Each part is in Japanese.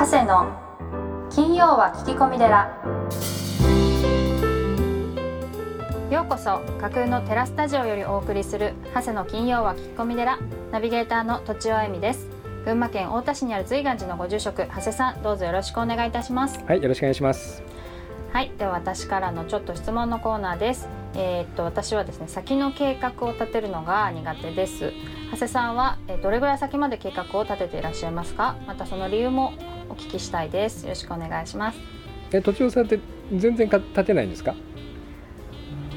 長谷の金曜は聞き込み寺ようこそ架空のテラスタジオよりお送りする長谷の金曜は聞き込み寺ナビゲーターの土地尾恵美です群馬県太田市にある随願寺のご住職長谷さんどうぞよろしくお願いいたしますはい、よろしくお願いします。はい、では私からのちょっと質問のコーナーです。えーっと私はですね先の計画を立てるのが苦手です。長谷さんは、えーどれぐらい先まで計画を立てていらっしゃいますか。またその理由もお聞きしたいです。よろしくお願いします。え、とちおさんって全然か立てないんですか？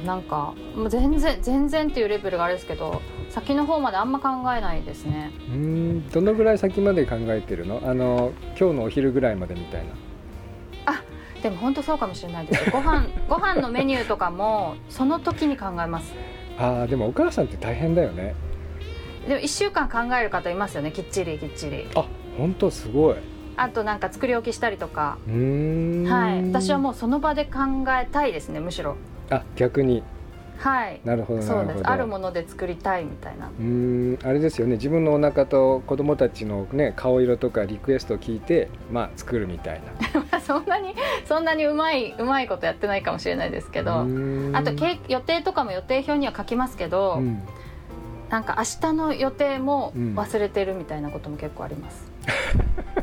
なんかもう全然全然っていうレベルがあれですけど、先の方まであんま考えないですね。うーん、どのぐらい先まで考えてるの？あの今日のお昼ぐらいまでみたいな。でも本当そうかもしれないです。ご飯 ご飯のメニューとかもその時に考えます。ああ、でもお母さんって大変だよね。でも一週間考える方いますよね。きっちりきっちり。あ、本当すごい。うあとなんか作り置きしたりとか。はい、私はもうその場で考えたいですねむしろあ、逆に。はいなるほどなそう。ですあるもので作りたいみたいなうーん、あれですよね。自分のお腹と子供たちのね顔色とかリクエストを聞いて、まあ作るみたいな。そんなにそんなにうまいうまいことやってないかもしれないですけどあとけ予定とかも予定表には書きますけど、うん。なんか明日の予定もうん忘れてるみたいなことも結構あります、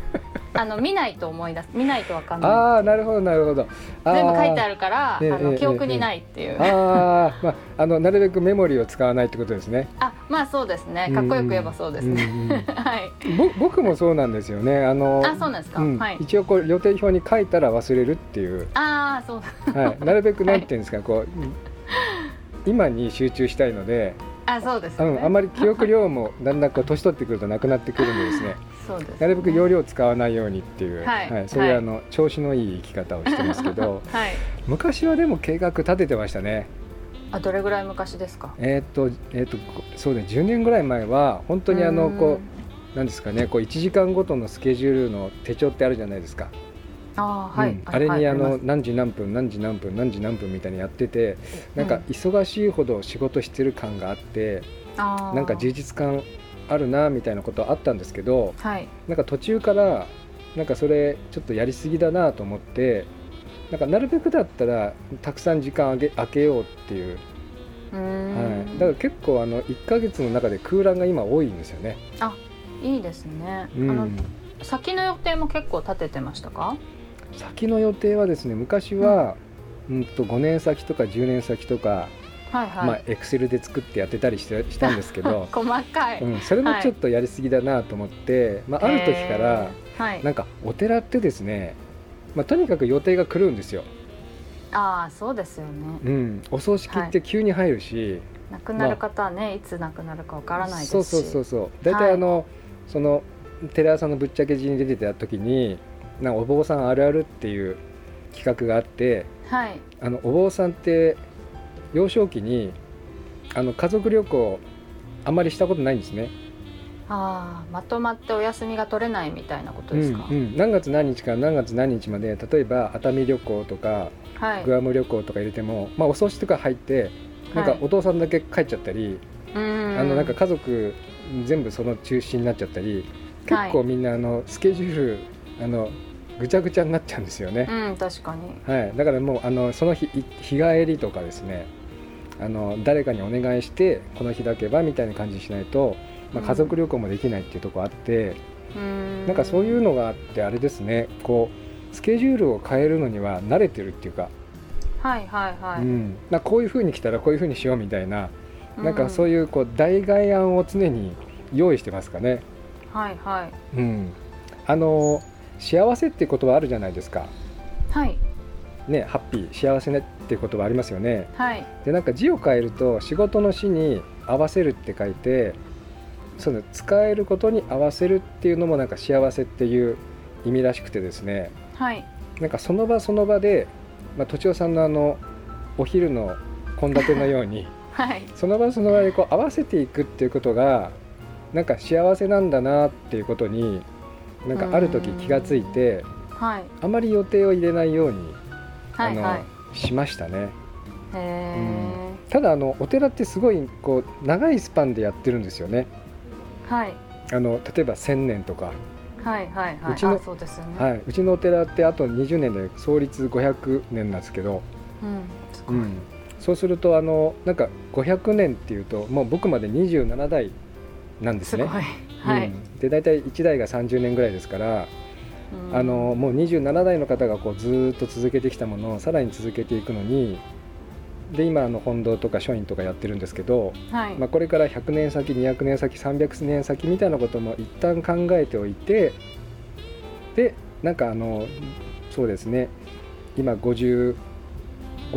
あの見ないと思い出す見ないとわかんない。ああ、なるほどなるほど。全部書いてあるから、ええあのええ記憶にないっていう、ああ、まああのなるべくメモリーを使わないってことですね。あまあそうですね。かっこよく言えばそうですね、はい。ぼ僕もそうなんですよね。あのあそうなんですか、うん。はい。一応こう予定表に書いたら忘れるっていう、ああそう。だはい、なるべくなんていうんですか、こう今に集中したいので、あそうですよね、うん、あまり記憶量もだんだんこう年取ってくるとなくなってくるんでですね。そうですね。なるべく容量を使わないようにっていう、はい。そういうはい。あの調子のいい生き方をしてますけどはい。昔はでも計画立ててましたね。あどれぐらい昔ですか？えーっとえーっとこそうね10年ぐらい前は本当にあのうんこうなんですかねこう1時間ごとのスケジュールの手帳ってあるじゃないですか。あーはい、うん。あれにあの何時何分何時何分何時何分みたいにやっててなんかうん忙しいほど仕事してる感があってますあー。なんか充実感あるなみたいなことあったんですけどはい。なんか途中からなんかそれちょっとやりすぎだなと思ってなんかなるべくだったらたくさん時間あげ空けようっていう、はい、だから結構あの1ヶ月の中で空欄が今多いんですよね。いいですね、うん。あの先の予定も結構立ててましたか？先の予定はですね昔は、うん、と5年先とか10年先とかはいはい、まあエクセルで作ってやってたりしてしたんですけど、細かい、うん、それもちょっとやりすぎだなと思って、まあ、ある時からえーはい。なんかお寺ってですね、まあ、とにかく予定が来るんですよ、ああそうですよね。うん、お葬式って急に入るし、亡くなる方はね、いつ亡くなるかわからないですし。そうそうそうそう。大体あの、そのテレ朝のぶっちゃけ字に出てた時になんかお坊さんあるあるっていう企画があってはい。あのお坊さんって幼少期にあの家族旅行あまりしたことないんですね。ああまとまってお休みが取れないみたいなことですか、うんうん、何月何日から何月何日まで例えば熱海旅行とかはい。グアム旅行とか入れても、まあ、お葬式とか入ってなんかはい。お父さんだけ帰っちゃったり、うーん。あのなんか家族全部その中心になっちゃったり結構みんなあのスケジュールあのぐちゃぐちゃになっちゃうんですよね。うん確かに。はい、だからもうあのその日い日帰りとかですねあの誰かにお願いしてこの日だけばみたいな感じにしないと、まあ、うん家族旅行もできないっていうところあって、うーん。なんかそういうのがあってあれですね。こうスケジュールを変えるのには慣れてるっていうか、はいはいはい、うん、なこういう風に来たらこういう風にしようみたいな、なんかそういいうこう代替案を常に用意してますかね。うん、はいはい。うん、あの幸せっていう言葉あるじゃないですか。はい。ね、ハッピー幸せねっていう言葉ありますよね。はい。でなんか字を変えると仕事の死に合わせるって書いてその使えることに合わせるっていうのもなんか幸せっていう意味らしくてですね。はい。なんかその場その場で、まあ、とちおさんのあのお昼の献立のように はい。その場その場でこう合わせていくっていうことがなんか幸せなんだなっていうことになんかある時気がついてはい。あまり予定を入れないようにはいはい。あのしましたね。へえ、ただあのお寺ってすごいこう長いスパンでやってるんですよね。はい。あの例えば1,000年とか。はいはいはい。うちのあそうですよね、はい、うちのお寺ってあと20年で創立500年なんですけど、うんうん、そうするとあのなんか500年っていうともう僕まで27代なんですね。すごい。はい、うん、で大体1代が30年ぐらいですから、うん。あのもう27代の方がこうずーっと続けてきたものをさらに続けていくのにで今あの本堂とか書院とかやってるんですけど、はい、まあ、これから100年先200年先300年先みたいなことも一旦考えておいてでなんかあのそうですね。今55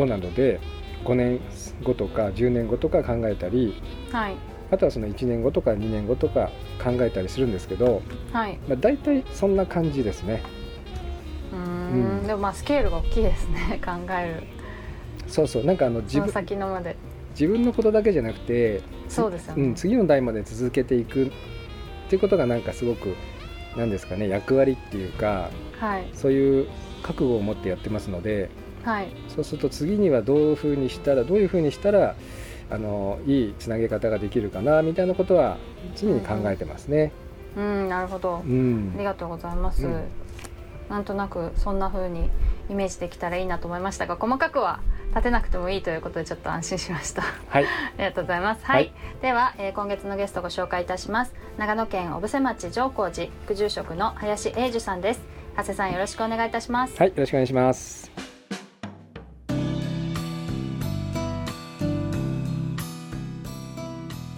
なので5年後とか10年後とか考えたりはいあとはその1年後とか2年後とか考えたりするんですけど、はい。まあ、大体そんな感じですね。うーん。うん。でもまあスケールが大きいですね。考える。そうそう。なんかあの自分先のまで。自分のことだけじゃなくてそうですよね、うん、次の代まで続けていくっていうことがなんかすごくなんですかね役割っていうかはい。そういう覚悟を持ってやってますのではい。そうすると次にはどういうふうにしたらどういうふうにしたらあのいいつなげ方ができるかなみたいなことは常に考えてますね。うんなるほどうんありがとうございます、うんなんとなくそんな風にイメージできたらいいなと思いましたが細かくは立てなくてもいいということでちょっと安心しましたはい、ありがとうございます。はい、はいでは、えー今月のゲストをご紹介いたします。長野県小布施町上高寺副住職の林英樹さんです。長谷さんよろしくお願いいたします。はい、よろしくお願いします。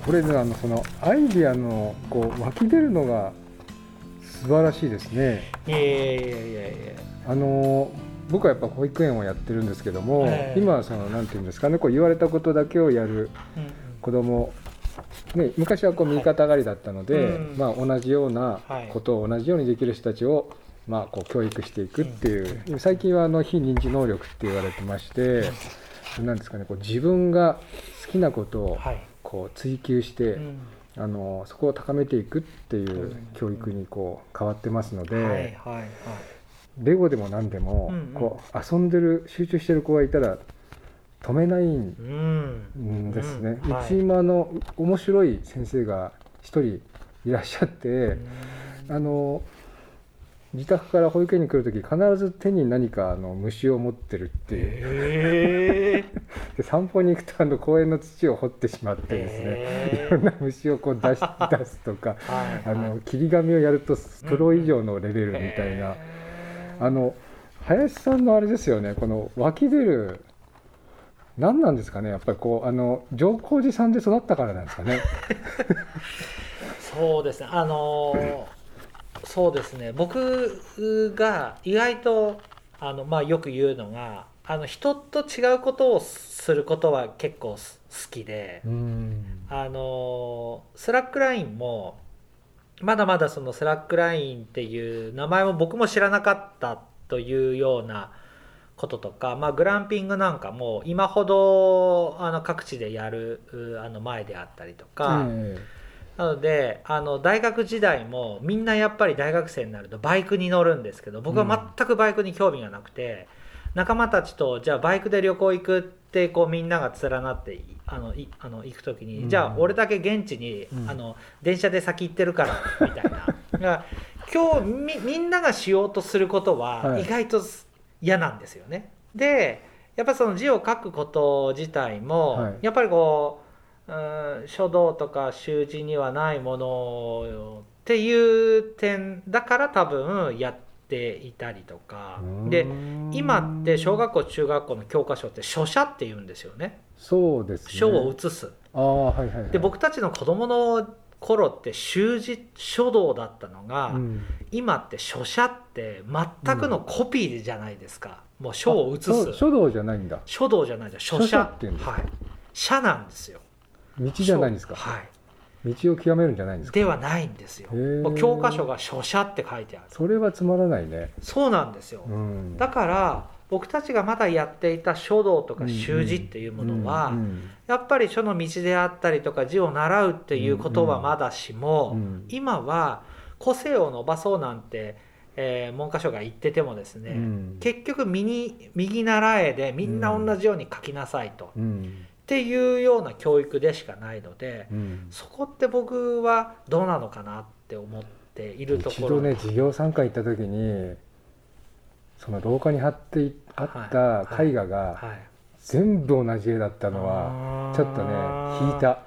これねあのそのアイディアのこう湧き出るのが素晴らしいですね。いやいやいやいやあの僕はやっぱ保育園をやってるんですけども、ええ今はそのなんていうんですかねこう言われたことだけをやるうん。子供ね昔はこう右肩上がりだったので、うん。まあ同じようなはい。ことを同じようにできる人たちをまあこう教育していくっていう、最近はあの非認知能力って言われてまして、なんですかねこう自分が好きなことをはいこう追求して、うん。あのそこを高めていくっていう教育にこう変わってますので。レゴでも何でも、こう遊んでる集中してる子がいたら止めないんうんですね、うちもあの面白い先生が一人いらっしゃって、あの自宅から保育園に来る時必ず手に何かあの虫を持ってるっていう、で散歩に行くとあの公園の土を掘ってしまってですね、へいろんな虫をこう出し出すとかはいあの切り紙をやるとプロ以上のレベルみたいな。あの林さんのあれですよねこの湧き出る何なんですかねやっぱりこうあの浄光寺さんで育ったからなんですかね。そうですね。あのーそうですね。僕が意外とあの、まあ、よく言うのがあの人と違うことをすることは結構す好きでうん。あのスラックラインもまだまだそのスラックラインっていう名前も僕も知らなかったというようなこととか、まあ、グランピングなんかも今ほどあの各地でやるうあの前であったりとか、えなのであの大学時代もみんなやっぱり大学生になるとバイクに乗るんですけど僕は全くバイクに興味がなくて、仲間たちとじゃあバイクで旅行行くってこうみんなが連なっていあのいあの行く時に、うん。じゃあ俺だけ現地に、うん。あの電車で先行ってるからみたいな。今日みみんながしようとすることははい。意外と嫌なんですよね。でやっぱその字を書くこと自体も、はい。やっぱりこううん書道とか習字にはないものっていう点だから多分やっていたりとか。でうん。今って小学校中学校の教科書って書写って言うんですよね。そうですね。書を写す。ああはいはい、はい、で僕たちの子供の頃って習字書道だったのが、うん。今って書写って全くのコピーじゃないですか、もう書を写す。書道じゃないんだ。書道じゃないじゃん。書書写写っていうんですかはい。写なんですよ道じゃないんですか、はい。道を極めるんじゃないんですか？ではないんですよ。教科書が書写って書いてある。それはつまらないね。そうなんですよ、うん。だから僕たちがまだやっていた書道とか習字っていうものは、うんうんやっぱり書の道であったりとか字を習うっていうことはまだしも、うん今は個性を伸ばそうなんて、えー文科省が言っててもですね、うん。結局右右習えでみんな同じように書きなさいと、っうんていうような教育でしかないので、うん。そこって僕はどうなのかなって思っっていると一ころ。度ね授業参観行った時にその廊下に貼っていあった絵画がはい。全部同じ絵だったのはちょっとね引いた。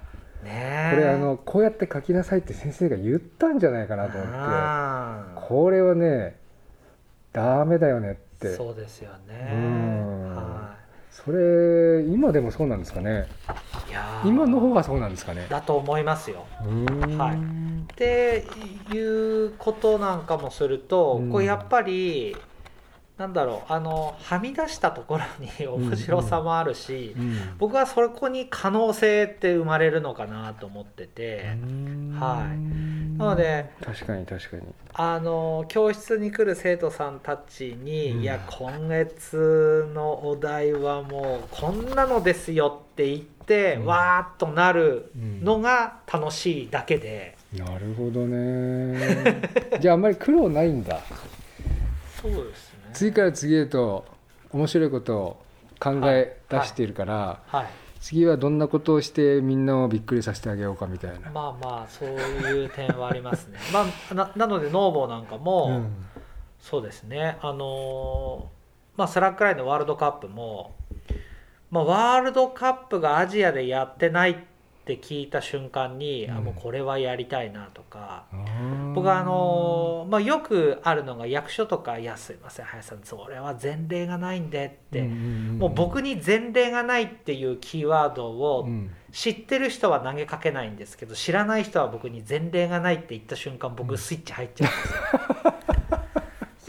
ねえ。これあのこうやって描きなさいって先生が言ったんじゃないかなと思って。これはねダメだよねって。そうですよね。うん。はそれ今でもそうなんですかね。いいやー。今の方がそうなんですかね。だと思いますよ。はい。っていうことなんかもすると、うん。これやっぱりなんだろうあのはみ出したところに 面白さもあるし、うん。僕はそこに可能性って生まれるのかなと思ってて、はい。なので確かに確かに。あの教室に来る生徒さんたちに、うん。いや今月のお題はもうこんなのですよって言って、うん。わーっとなるうんのが楽しいだけで、なるほどね。じゃああんまり苦労ないんだ。そうです。ね次から次へと面白いことを考え出しているから、はい。次はどんなことをしてみんなをびっくりさせてあげようかみたいな、まあまあそういう点はありますね。まあななのでノーボーなんかも、うん。そうですね。あのーまあスラックラインのワールドカップも、まあ、ワールドカップがアジアでやってないって聞いた瞬間に、うん。あもうこれはやりたいなとか、僕はあのーまあ、よくあるのが役所とか「いやすいません林さんそれは前例がないんで」って、もう僕に前例がないっていうキーワードをうん。知ってる人は投げかけないんですけど知らない人は僕に前例がないって言った瞬間僕スイッチ入っちゃうんですよ。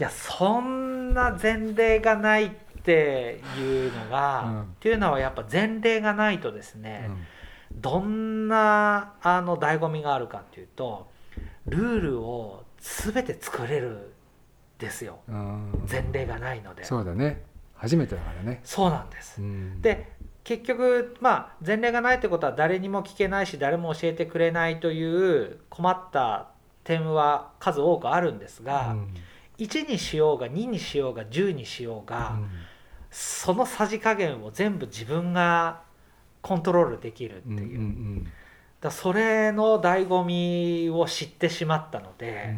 いやそんな前例がないっていうのが、うん。っていうのはやっぱ前例がないとですね、うんどんなあの醍醐味があるかっていうとルールを全て作れるんですよ。うん。前例がないので。そうだね。初めてだからね、そうなんです。うん。で結局まあ前例がないってことは誰にも聞けないし誰も教えてくれないという困った点は数多くあるんですが、うん。1にしようが2にしようが10にしようが、そのさじ加減を全部自分がコントロールできるってうんいう、うんうんだそれの醍醐味を知ってしまったので、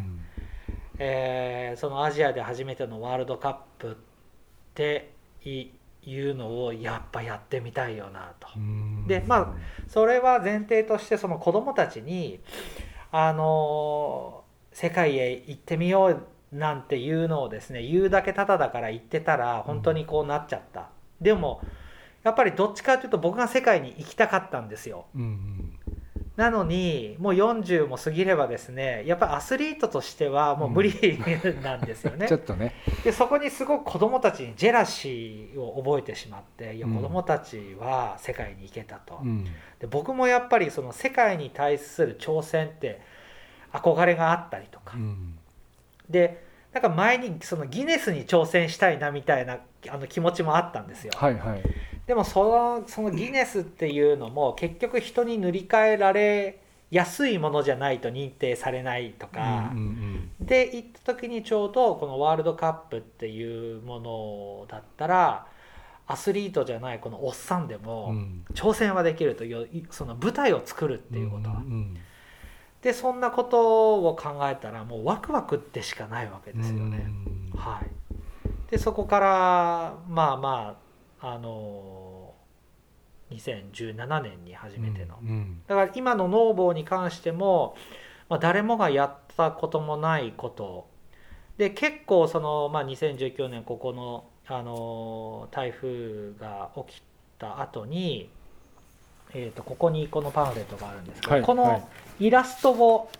えーそのアジアで初めてのワールドカップっていいうのをやっぱやってみたいよなと。うん。でまあそれは前提としてその子どもたちにあの世界へ行ってみようなんていうのをですね言うだけただだから言ってたら本当にこうなっちゃった、でもやっぱりどっちかというと僕が世界に行きたかったんですよ。うんうん。なのにもう40も過ぎればですねやっぱりアスリートとしてはもう無理なんですよね、ちょっとね。でそこにすごく子供たちにジェラシーを覚えてしまっていやうん子供たちは世界に行けたと、うん。で僕もやっぱりその世界に対する挑戦って憧れがあったりとか、うん。でなんか前にそのギネスに挑戦したいなみたいなあの気持ちもあったんですよ。はいはい。でもそのそのギネスっていうのも結局人に塗り替えられやすいものじゃないと認定されないとか、うんうんで行った時にちょうどこのワールドカップっていうものだったらアスリートじゃないこのおっさんでうもん。挑戦はできるというその舞台を作るっていうこと。は、んでそんなことを考えたらもうワクワクってしかないわけですよね、うん。はいでそこからまあまああの2017年に初めての、うんだから今のノーボーに関しても、まあ、誰もがやったこともないこと。で結構その、まあ、2019年ここの、あの台風が起きた後に、えー、とここにこのパンフレットがあるんですけど、こはいはい。のイラストを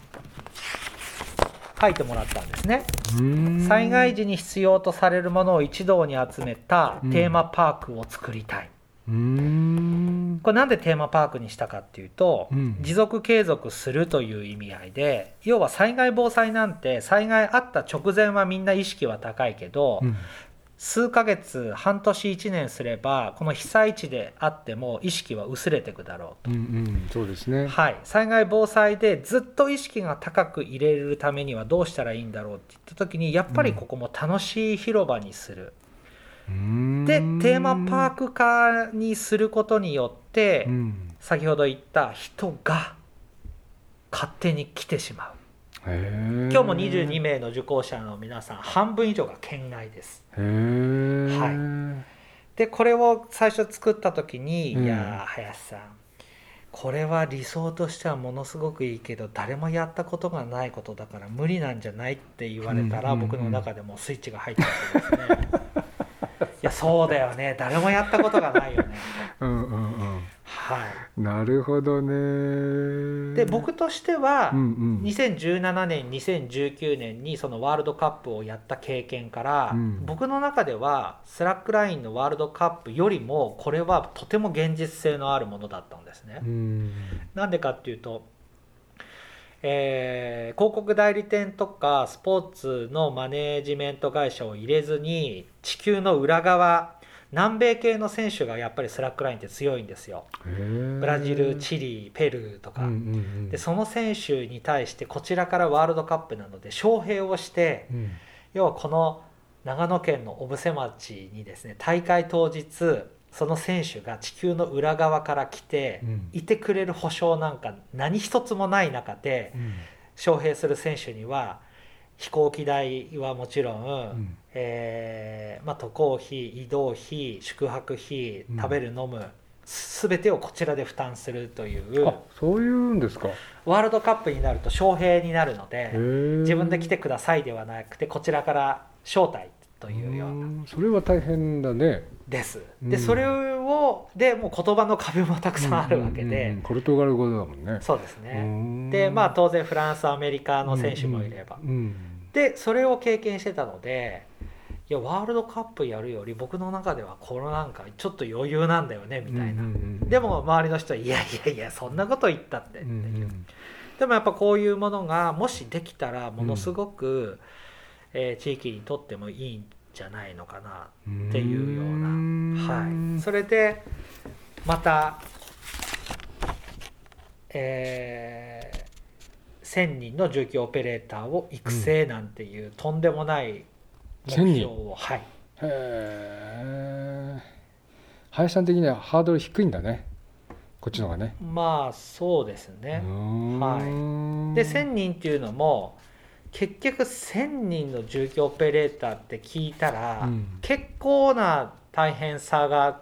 書いてもらったんですね。うん。災害時に必要とされるものを一堂に集めたテーマパークを作りたい。うん。これなんでテーマパークにしたかっていうと、うん。持続継続するという意味合いで要は災害防災なんて災害あった直前はみんな意識は高いけど、うん数ヶ月半年1年すればこの被災地であっても意識は薄れていくだろううんうんそうですね。はい、災害防災でずっと意識が高く入れるためにはどうしたらいいんだろうって言った時にやっぱりここも楽しい広場にする、うん。でテーマパーク化にすることによって、うん。先ほど言った人が勝手に来てしまう今日も22名の受講者の皆さん半分以上が県外です。はでこれを最初作った時に「うん。いやー林さん。これは理想としてはものすごくいいけど誰もやったことがないことだから無理なんじゃない?」って言われたら、僕の中でもうスイッチが入っちゃってですね。いやそうだよね。誰もやったことがないよね。うんうんうんはい。なるほどね。で僕としては、うんうん。2017年2019年にそのワールドカップをやった経験から、うん。僕の中ではスラックラインのワールドカップよりもこれはとても現実性のあるものだったんですね。うん。なんでかっていうと、えー広告代理店とかスポーツのマネージメント会社を入れずに地球の裏側南米系の選手がやっぱりスラックラインって強いんですよ。ブブラジルチリペルーとか。うんうんうん。でその選手に対してこちらからワールドカップなので招聘をしてうん。要はこの長野県の小布施町にですね大会当日その選手が地球の裏側から来てうん。いてくれる保証なんか何一つもない中でうん。招聘する選手には飛行機代はもちろん、うん。えーまあ、渡航費移動費宿泊費うん。食べる飲む、す全てをこちらで負担するというあそういうんですか。ワールドカップになると招聘になるので自自分で来てくださいではなくてこちらから招待というようなそれは大変だね。です。うん。でそれをでもう言葉の壁もたくさんあるわけうんうんでうん。ポルトガル語だもんね。そうですね。ねでまあ当然フランスアメリカの選手もいれば。うんうんでそれを経験してたのでいやワールドカップやるより僕の中ではこのなんかちょっと余裕なんだよねみたいな。うんうんうんでも周りの人はいやいやいやそんなこと言ったってってう。んいうでもやっぱこういうものがもしできたらものすごく、えー地域にとってもいいんじゃないのかなうん。っていうような。うんはい、それでまた、えー1000人の重機オペレーターを育成なんていう、とんでもない目1000人標を、はい、へえ林さん的にはハードル低いんだね。こっちの方がね。まあそうですね、はい。で1000人っていうのも結局1000人の重機オペレーターって聞いたら、うん。結構な大変さが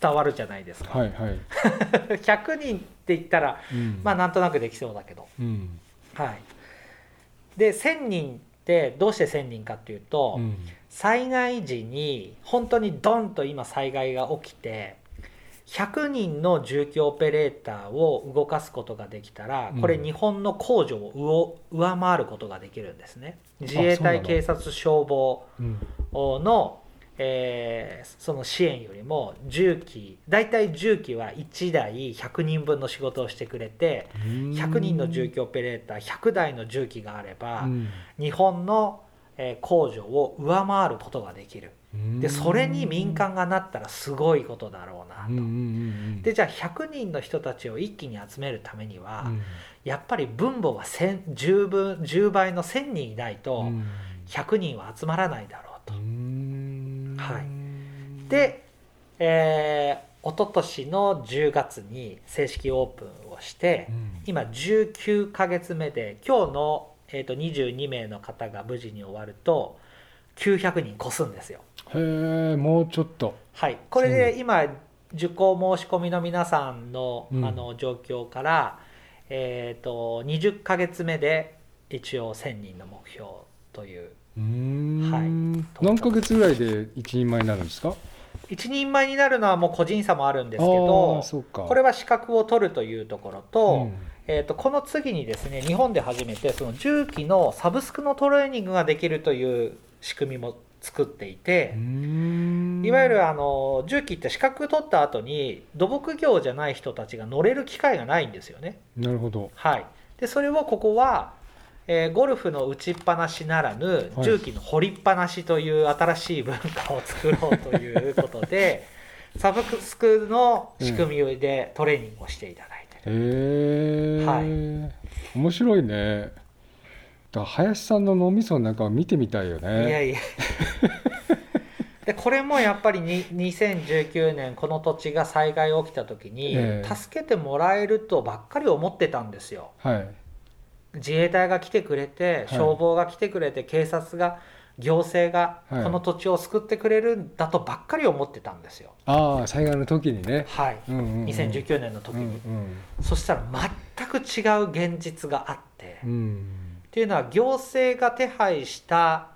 伝わるじゃないですか、はいはい、100人って言ったらうん。まあなんとなくできそうだけど。うんはい、で1000人ってどうして1000人かっていうと、うん。災害時に本当にドンと今災害が起きて100人の重機オペレーターを動かすことができたらこれうん日本の控除を上上回ることができるんですね。自衛隊警察消防うん。の、えーその支援よりも重機大体重機は1台100人分の仕事をしてくれて100人の重機オペレーター100台の重機があれば、うん。日本の、えー控除を上回ることができる。でそれに民間がなったらすごいことだろうなと、でじゃあ100人の人たちを一気に集めるためには、うん。やっぱり分母が1000 10分10倍の1000人いないとうん。100人は集まらないだろうはい。で、えー、一昨年の10月に正式オープンをして、うん。今19ヶ月目で今日の、えー、と22名の方が無事に終わると900人越すんですよ。へえもうちょっと。はい、これで今受講申し込みの皆さんの,、うん。あの状況から、えー、と20ヶ月目で一応1000人の目標というはい。何ヶ月ぐらいで一人前になるんですか？一人前になるのはもう個人差もあるんですけあどこれは資格を取るというところと,、うん。えー、とこの次にですね日本で初めてその重機のサブスクのトレーニングができるという仕組みも作っていていわゆるあの重機って資格取った後に土木業じゃない人たちが乗れる機会がないんですよね。なるほど。はい、でそれをここは、えーゴルフの打ちっぱなしならぬはい。重機の掘りっぱなしという新しい文化を作ろうということで、サブスクの仕組みでトレーニングをしていただいてる、へえ、はい。面白いね。林さんの脳みそなんか見てみたいよいやねいや。でこれもやっぱりに2019年この土地が災害起きた時にええ助けてもらえるとばっかり思ってたんですよはい自衛隊が来てくれて消防が来てくれて、警察が行政がはい。この土地を救ってくれるんだとばっかり思ってたんですよ。ああ災害の時にね、はい。うんうんうん、2019年の時に、うんそしたら全く違う現実があって、っていうのは行政が手配した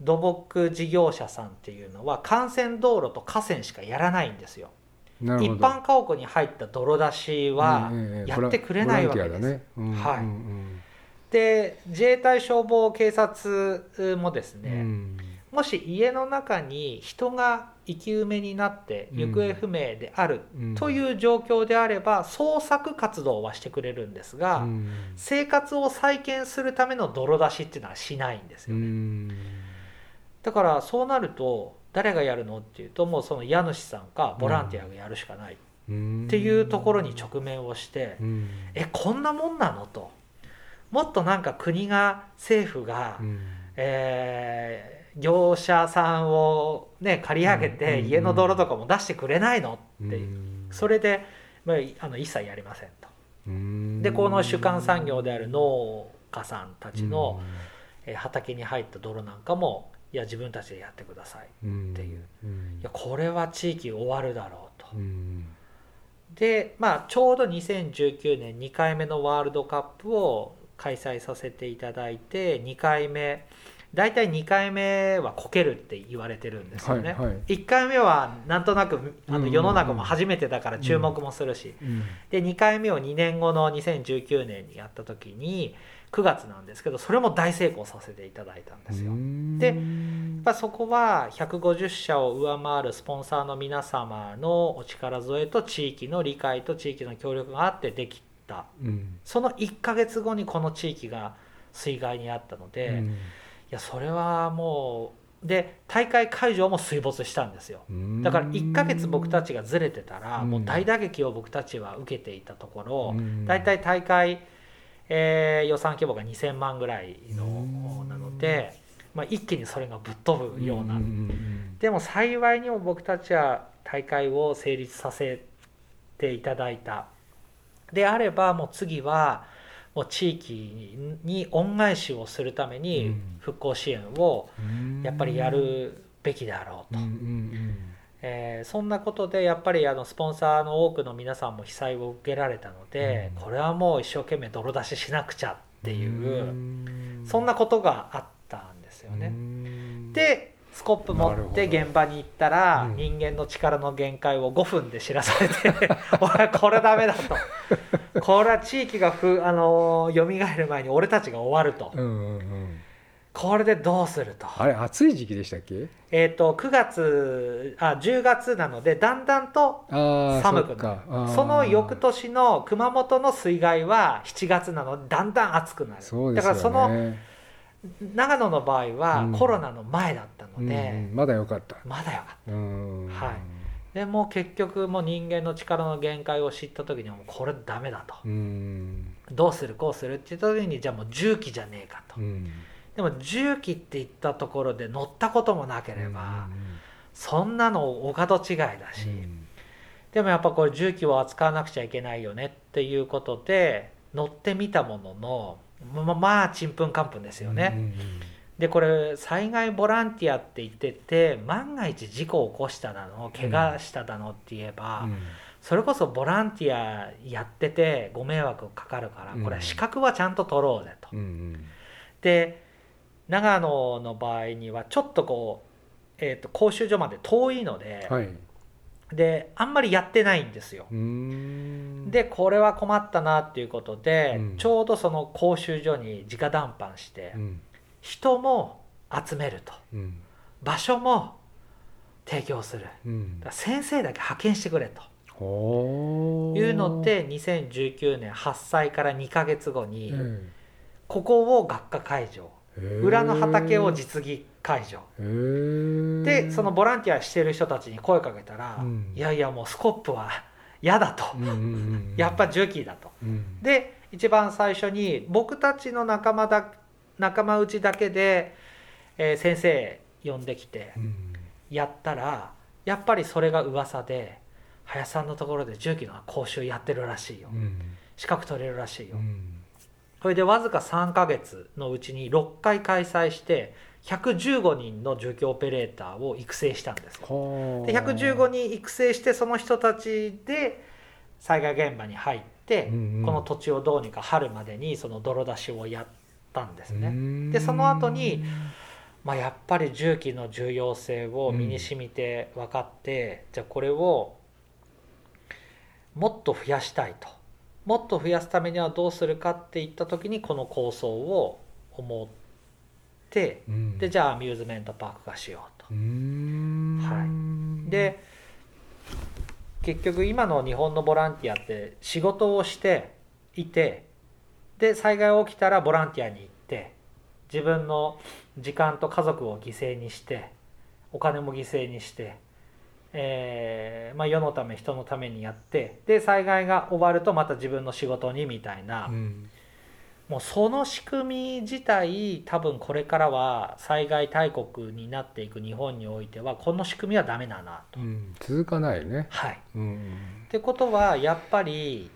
土木事業者さんっていうのは幹線道路と河川しかやらないんですよ。一般家屋に入った泥出しはやってくれないわけです、ね。うんはいうんで自衛隊消防警察もですうんね、うん。もし家の中に人が生き埋めになって行方不明であるうん。という状況であれば捜索活動はしてくれるんですが、うん。生活を再建するための泥出しっていうのはしないんですうよね、ん。だからそうなると誰がやるのっていうともうその家主さんかボランティアがやるしかないうんっていうところに直面をして、うん。えこんなもんなのともっとなんか国が政府が、うん。えー業者さんを、ね、借り上げてうん。家の泥とかも出してくれないのっていう、うん。それで、まあ、いあの一切やりませんと。うん。でこの主幹産業である農家さんたちの、えー畑に入った泥なんかもいや自分たちでやってくださいうんっていう。うん。いやこれは地域終わるだろうと。うん。でまあちょうど2019年2回目のワールドカップを開催させていただいて2回目大体2回目はこけるって言われてるんですよね、はいはい。1回目はなんとなくあうんうんうん。の世の中も初めてだから注目もするし、うん。で2回目を2年後の2019年にやった時に9月なんですけどそれも大成功させていただいたんですよ、でやっぱそこは150社を上回るスポンサーの皆様のお力添えと地域の理解と地域の協力があってできたうん。その1ヶ月後にこの地域が水害にあったので、いやそれはもうで大会会場も水没したんですよ。うん。だから1ヶ月僕たちがずれてたらうん。もう大打撃を僕たちは受けていたところうん。大体大会、えー予算規模が2000万ぐらいのうんなので、まあ、一気にそれがぶっ飛ぶような、んん。でも幸いにも僕たちは大会を成立させていただいたであればもう次はもう地域に恩返しをするためにうん。復興支援をうん。やっぱりやるべきだろうと。うんうん。えーそんなことでやっぱりあのスポンサーの多くの皆さんも被災を受けられたので、うん。これはもう一生懸命泥出ししなくちゃっていう、うん。そんなことがあったんですよね。うん。でスコップ持って現場に行ったら、うん。人間の力の限界を5分で知らされて「俺これダメだ」と「これは地域がふあの蘇る前に俺たちが終わると。うんうんうん。これでどうすると」あれ暑い時期でしたっけ？えー、と9月あ10月なのでだんだんと寒くなる。その翌年の熊本の水害は7月なのでだんだん暑くなる。ね。だからその長野の場合はうん。コロナの前だったので、うんうん。まだよかった。まだよかっうん。はい。たでもう結局もう人間の力の限界を知った時にはもうこれダメだと。うん。どうするこうするって言った時にじゃあもう重機じゃねえかと。うん。でも重機って言ったところで乗ったこともなければそんなのお門違いだし、うん。でもやっぱこれ重機を扱わなくちゃいけないよねっていうことで乗ってみたもののままあちんぷんかんぷんですよね、うんでこれ災害ボランティアって言ってて万が一事故を起こしただの怪我しただのって言えば、うん。それこそボランティアやっててご迷惑かかるからこれうん資格はちゃんと取ろうぜと。で長野の場合にはちょっとこう、えー、と講習所まで遠いので,、はいであんまりやってないんですよ。うん。でこれは困ったなっていうことで、うん。ちょうどその講習所に直談判して、うん。人も集めると。うん。場所も提供する。うん。だから先生だけ派遣してくれと。いうので2019年発災から2ヶ月後に、えここを学科会場。え裏の畑を実技会場。へー。でそのボランティアしてる人たちに声かけたら、うん。いやいやもうスコップは嫌だと、うんうんうんやっぱ重機だと。うん。で一番最初に僕たちの仲間だ仲間内だけで、えー先生呼んできてうん。やったらやっぱりそれが噂で林さんのところで重機の講習やってるらしいよ。うん。資格取れるらしいよ、うん。それでわずか3ヶ月のうちに6回開催して115人の除去オペレーターを育成したんですで115人育成してその人たちで災害現場に入って、うんうん。この土地をどうにか春までにその泥出しをやったんですね。ねでその後にまあ、やっぱり重機の重要性を身に染みて分かって、じゃあこれをもっと増やしたいと。もっと増やすためにはどうするかっていった時にこの構想を思ってでじゃあアミューズメントパーク化しようと。はい。で結局今の日本のボランティアって仕事をしていてで災害起きたらボランティアに行って自分の時間と家族を犠牲にしてお金も犠牲にして、えーまあ、世のため人のためにやってで災害が終わるとまた自分の仕事にみたいな、うんもうその仕組み自体多分これからは災害大国になっていく日本においてはこの仕組みはダメだなと。うん続かないね。はい。うん。ってことはやっぱり、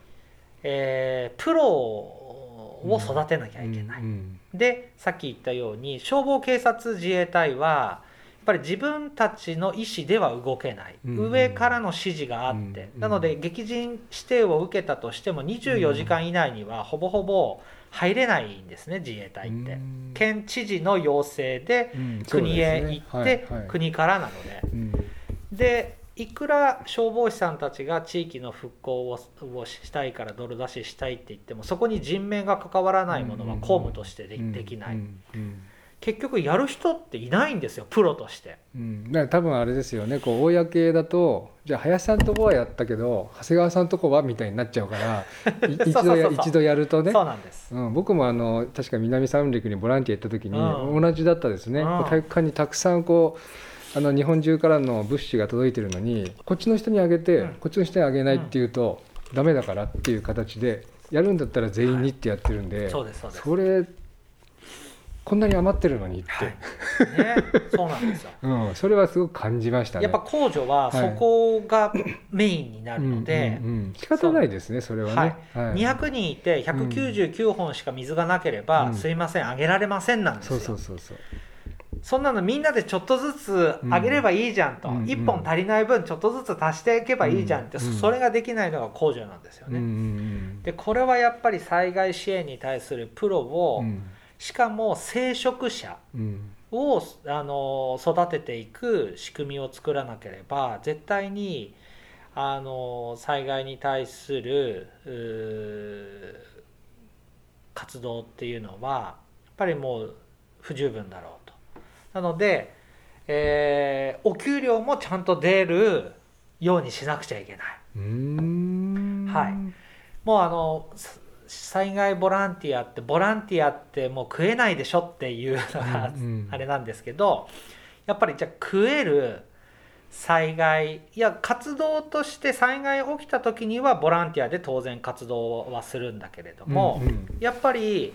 えープロを育てなきゃいけない。うんでさっき言ったように消防警察自衛隊はやっぱり自分たちの意思では動けない、うん上からの指示があって、うんなので激甚指定を受けたとしても24時間以内にはほぼほぼ入れないんですね自衛隊って。うん。県知事の要請でうん国へ行って、ね。はいはい。国からなので。うん。でいくら消防士さんたちが地域の復興ををしたいから泥出ししたいって言ってもそこに人命が関わらないものは公務としてで,、きない、うんうん結局やる人っていないんですよプロとして。うん、だから多分あれですよね。こう公だとじゃあ林さんとこはやったけど長谷川さんとこはみたいになっちゃうからい一度やるとね。そうなんです。うん、僕もあの確か南三陸にボランティア行った時にうん。同じだったですね、うん。体育館にたくさんこうあの日本中からの物資が届いてるのにこっちの人にあげて、うん。こっちの人にあげないっていうと、ダメだからっていう形でやるんだったら全員にってやってるんで、そうですそうです。それこんなに余ってるのにって、はい。ね。そうなんですよ。うん、それはすごく感じましたね。やっぱ控除はそこがメインになるので、うんうんうん。仕方ないですねそれはね、はい。200人いて199本しか水がなければ、うん。すいませんあげられませんなんですよ。そうそうそうそう。そんなのみんなでちょっとずつあげればいいじゃんと、うん1本足りない分ちょっとずつ足していけばいいじゃんって、うんそれができないのが控除なんですよね。うんうん。でこれはやっぱり災害支援に対するプロを、うんしかも聖職者うんをあの育てていく仕組みを作らなければ絶対にあの災害に対する活動っていうのはやっぱりもう不十分だろうと。なので、えーお給料もちゃんと出るようにしなくちゃいけない。はいもうあのさ災害ボランティアってボランティアってもう食えないでしょっていうのがあれなんですけどやっぱりじゃあ食える災害いや活動として災害起きた時にはボランティアで当然活動はするんだけれども、うんうん。やっぱり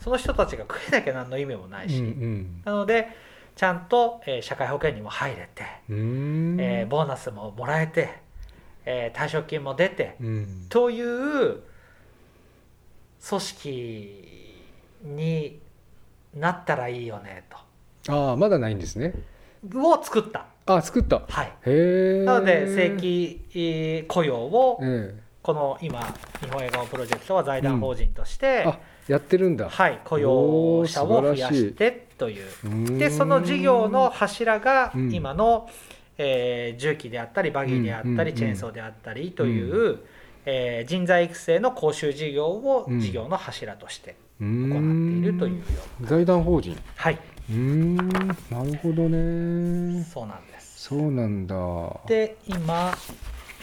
その人たちが食えなきゃ何の意味もないし、うんなのでちゃんと、えー社会保険にも入れて、えーボーナスももらえて、えー退職金も出て、うん。という組織になったらいいよねああまだないんですね。とを作った。あ作った。はい。へえなので正規えー雇用をえこの今日本映画プロジェクトは財団法人として、えあやってるんだ。はい、雇用者を増やしてという。でその事業の柱がうん。今の、えー重機であったりバギーであったり、うんうんうんチェーンソーであったりという、えー人材育成の講習事業をうん事業の柱として行行っているというような財団法人。はい。うーんなるほどね。そうなんです。そうなんだ。で今、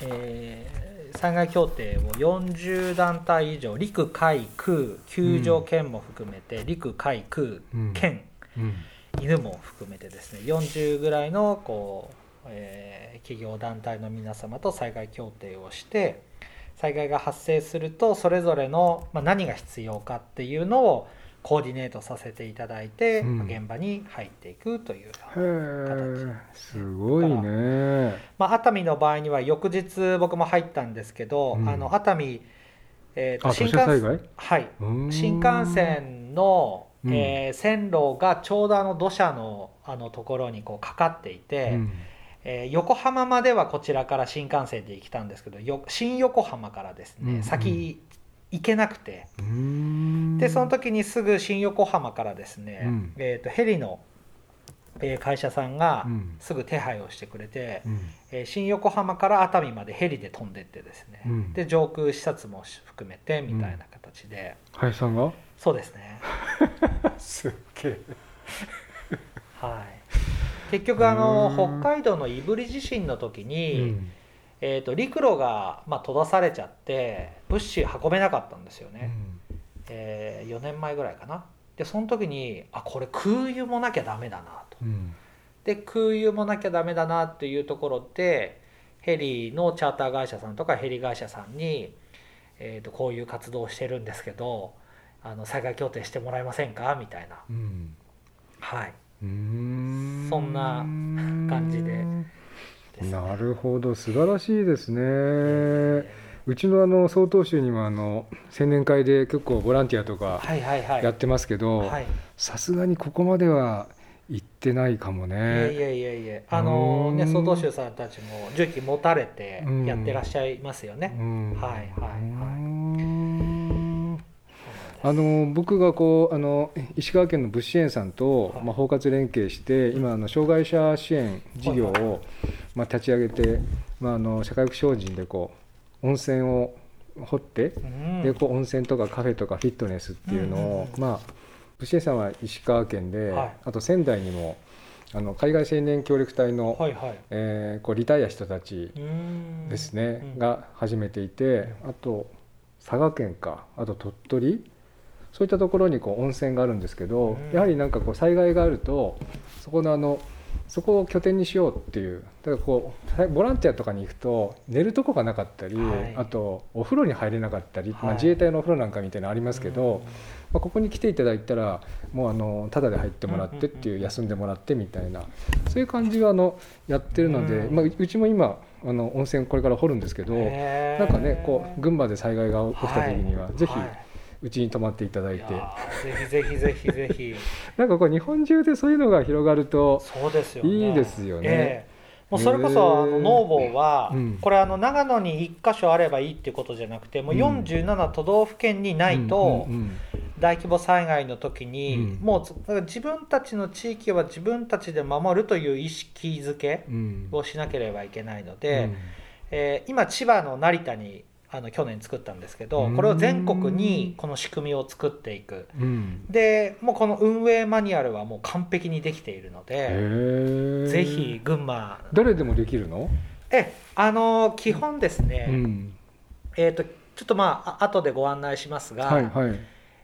えー災害協定を40団体以上陸海空救助県も含めて、陸海空うん。県うん。犬も含めてですね40ぐらいのこう、えー企業団体の皆様と災害協定をして災害が発生するとそれぞれの、まあ、何が必要かっていうのをコーディネートさせていただいて、うん。まあ現場に入っていくというようなへえすごいね。まあ、熱海の場合には翌日僕も入ったんですけど、うん。あの熱海えーとあ土砂災害？はい、新幹線の、うん。えー線路がちょうどあの土砂のあのところにこうかかっていて、うんえー横浜まではこちらから新幹線で行きたんですけどよ新横浜からですね、うんうん。先行けなくて。でその時にすぐ新横浜からですね、うん。えー、とヘリの、えー会社さんがうん。すぐ手配をしてくれて、うん。えー新横浜から熱海までヘリで飛んでってですね、うん。で上空視察も含めてみたいな形で、林さんが？そうですね。すっげえ。はい結局あのうーん。北海道の胆振地震の時うに、ん。えー、と陸路が、まあ、閉ざされちゃって物資運べなかったんですよね、え4年前ぐらいかな。でその時にあこれ空輸もなきゃダメだなと。うん。で空輸もなきゃダメだなっていうところでヘリのチャーター会社さんとかヘリ会社さんに、えー、とこういう活動をしてるんですけどあの災害協定してもらえませんか？みたいな。うん。はい。うんそんな感じで。ね。なるほど素晴らしいですね。えうちのあの曹洞宗にもあの青年会で結構ボランティアとーかやってますけどはい。さすがにここまでは行ってないかもいえいねえいえいえあのね曹洞宗さんたちも重機持たれてうんやってらっしゃいますよね、うん。はいはいはい。うんあの僕がこうあの石川県の物支援さんと、はい。まあ、包括連携して今あの障害者支援事業を、まあ、立ち上げて、まあ、あの社会福祉法人でこう温泉を掘ってうん。でこう温泉とかカフェとかフィットネスっていうのを、まあ物支援さんは石川県で、はい。あと仙台にもあの海外青年協力隊の、はいはい。えーこうリタイア人たちですね、うん。が始めていてあと佐賀県か。あと鳥取そういったところにこう温泉があるんですけど、うん。やはりなんかこう災害があるとそこのあのそこを拠点にしようっていうだからこうボランティアとかに行くと寝るとこがなかったり、はい。あとお風呂に入れなかったり、まあ、はい。自衛隊のお風呂なんかみたいなのありますけど、うん。まあ、ここに来ていただいたらもうあのタダで入ってもらってっていう,、休んでもらってみたいなそういう感じはあのやってるので、うん。まあ、ううちも今あの温泉これから掘るんですけどなんかねこう群馬で災害が起きた時には、ぜひはいうちに泊まっていただいて。ぜひぜひぜひぜひ。なんかこう日本中でそういうのが広がるとそうですよね。いいですよね。ええ。もうそれこそあのノーボーは、うん。これあの長野に1箇所あればいいっていうことじゃなくてもううん47都道府県にないと大規模災害の時に、うん。もう自分たちの地域は自分たちで守るという意識づけうん。をしなければいけないのうで、ん。えー今千葉の成田にあの去年作ったんですけどうん。これを全国にこの仕組みを作っていく。うん。でもうこの運営マニュアルはもう完璧にできているのへでー。ぜひ群馬。誰でもできるの、えあの基本ですね、うん、えー、とちょっとまああ後でご案内しますが、はいはい。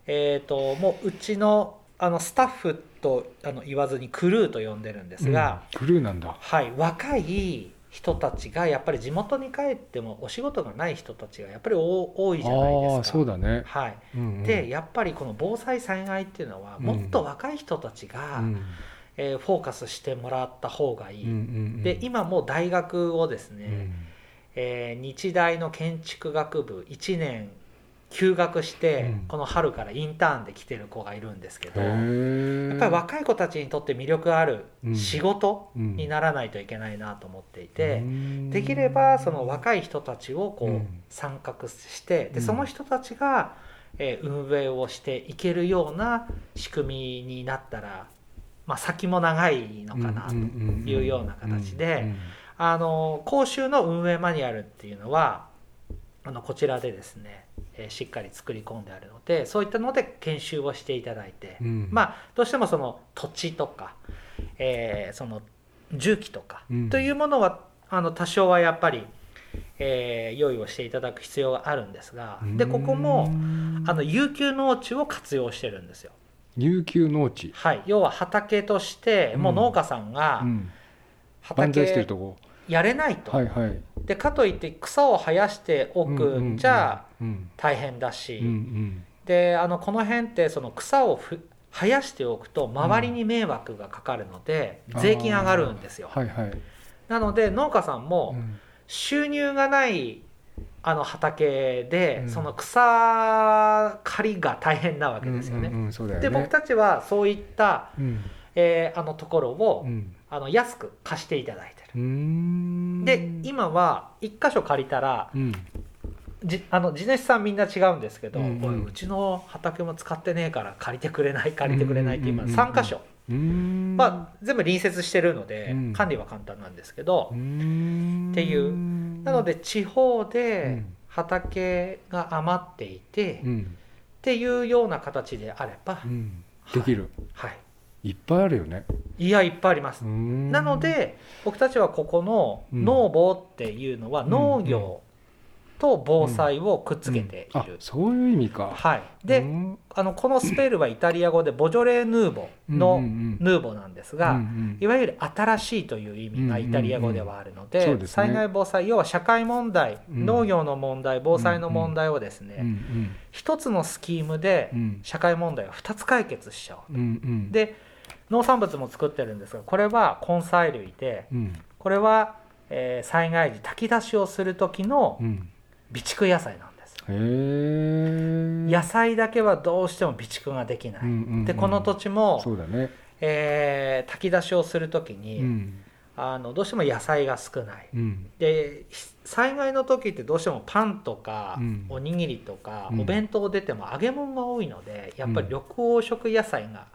えー、ともううちのあのスタッフとあの言わずにクルーと呼んでるんですが、うん。クルーなんだ。はい、若い人たちがやっぱり地元に帰ってもお仕事がない人たちがやっぱり多多いじゃないですか。そうだね、はい、うんうん。でやっぱりこの防災災害っていうのはうんもっと若い人たちが、うん。えーフォーカスしてもらった方がいい、うんうんうん。で今もう大学をですね、うん。えー日大の建築学部1年休学して、うん。この春からインターンで来てる子がいるんですけどやっぱり若い子たちにとって魅力あるうん。仕事うん。にならないといけないなと思っていて、うん。できればその若い人たちをこううん。参画してうん。でその人たちが、えー運営をしていけるような仕組みになったら、まあ、先も長いのかなと。いうような形でうん。あの講習の運営マニュアルっていうのはあのこちらでですね、えーしっかり作り込んであるのでそういったので研修をしていただいて、うん。まあどうしてもその土地とか、えーその重機とかうん。というものはあの多少はやっぱり、えー用意をしていただく必要があるんですがでここもあの有給農地を活用してるんですよ。琉球農地、はい、要は畑としてもう農家さんがうん、万歳してる畑とこやれないと、はいはい。でかといって草を生やしておくんじゃうん。大変だし、うんうん。であのこの辺ってその草をふ生やしておくと周りに迷惑がかかるので、うん。税金上がるんですよ。はいはい、なので農家さんもうん。収入がないあの畑で、うん。その草刈りが大変なわけですよね。うんうんうんよね。で僕たちはそういった、うん。えーあのところを、うんあの安く貸していただいてる。で今は1箇所借りたらうん。じあの地主さんみんな違うんですけど、うんうちの畑も使ってねえから借りてくれない借りてくれないって今うんうんうんうん。3箇所、まあ、全部隣接してるので、うん。管理は簡単なんですけど、っていう。なので地方うでん。畑が余っていて、っうん。ていうような形であれば、うん。できる。はい、いっぱいあるよね。いやいっぱいあります。ななので僕たちはここのうん。農房っていうのはん。農業と防災をくっつけていある。そういう意味か。はい、で、うん。あのこのスペルはイタリア語でボジョレーヌーボうんうのん。ヌーボなんですが、うんうん。いわゆる新しいという意味がイタリア語ではあるので,、災害防災要は社会問題、うん。農業の問題防災の問題をですね、うんうん一つのスキームでうん。社会問題を2つ解決しちゃう。うんうん。で農産物も作ってるんですがこれは根菜類でうん。これは、えー災害時炊き出しをする時のうん。備蓄野菜なんです。へえ野菜だけはどうしても備蓄ができない。うんうんうんでこの土地も、そうだね。えー炊き出しをする時に、うん。あのどうしても野菜が少ない。うん。でひ災害の時ってどうしてもパンとか、うん。おにぎりとか、うん。お弁当出ても揚げ物が多いのでやっぱり緑黄色野菜が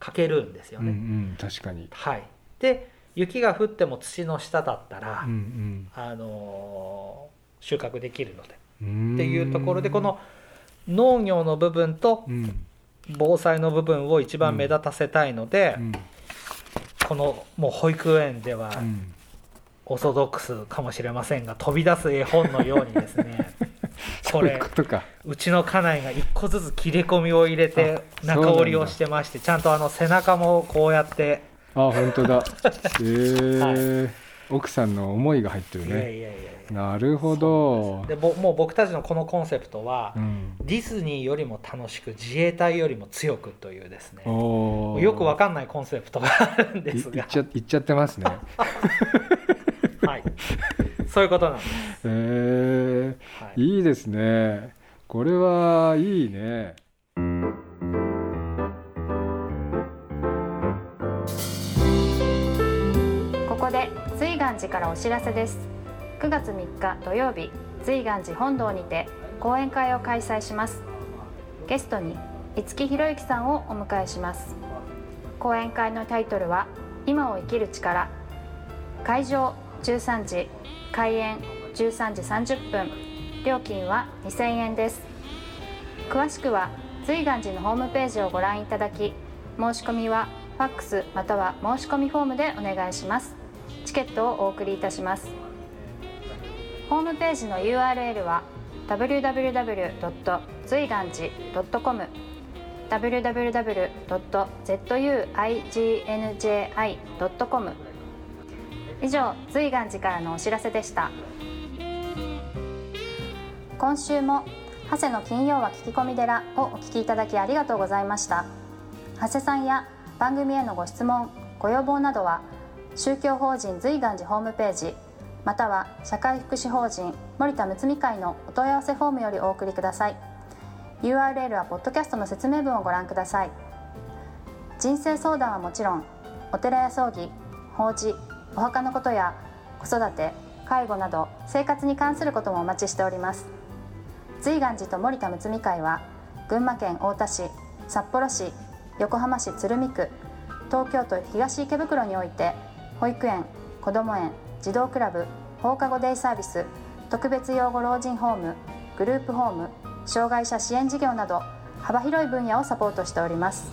欠けるんですようんうね。ん確かに。はい、で雪が降っても土の下だったら、うんあのー収穫できるので。うん。っていうところでこの農業の部分とうん。防災の部分を一番目立たせたいので、うん。このもう保育園ではうんオーソドックスかもしれませんが飛び出す絵本のようにですね これうちの家内が一個ずつ切れ込みを入れて中折りをしてましてちゃんとあの背中もこうやって、あ本当だ。へえ奥さんの思いが入ってるいやいやねいやいや。なるほど。でぼもう僕たちのこのコンセプトは、うん。ディズニーよりも楽しく自衛隊よりも強くというですね。よくわかんないコンセプトがあるんでいすが。いっちゃいっちゃってますね。はい、そういうことなんです、へえはい、いいですね。これはいいね。ここで瑞岩寺からお知らせです。9月3日土曜日瑞岩寺本堂にて講演会を開催します。ゲストに五木ひろゆきさんをお迎えします。講演会のタイトルは今を生きる力。会場13時開演13時30分。料金は2000円です。詳しくは瑞岩寺のホームページをご覧いただき申し込みはファックスまたは申し込みフォームでお願いします。チケットをお送りいたします。ホームページの URL は www. 随以上随願寺からのお知らせでした。今週も長谷の金曜は聞き込み寺をお聞きいただきありがとうございました。長谷さんや番組へのご質問ご要望などは宗教法人随願寺ホームページまたは社会福祉法人森田睦美会のお問い合わせフォームよりお送りください。URL はポッドキャストの説明文をご覧ください。人生相談はもちろんお寺や葬儀法事お墓のことや子育て介護など生活に関することもお待ちしております。随願寺と森田睦美会は群馬県太田市札幌市横浜市鶴見区東京都東池袋において保育園こども園児童クラブ放課後デイサービス特別養護老人ホームグループホーム障害者支援事業など幅広い分野をサポートしております。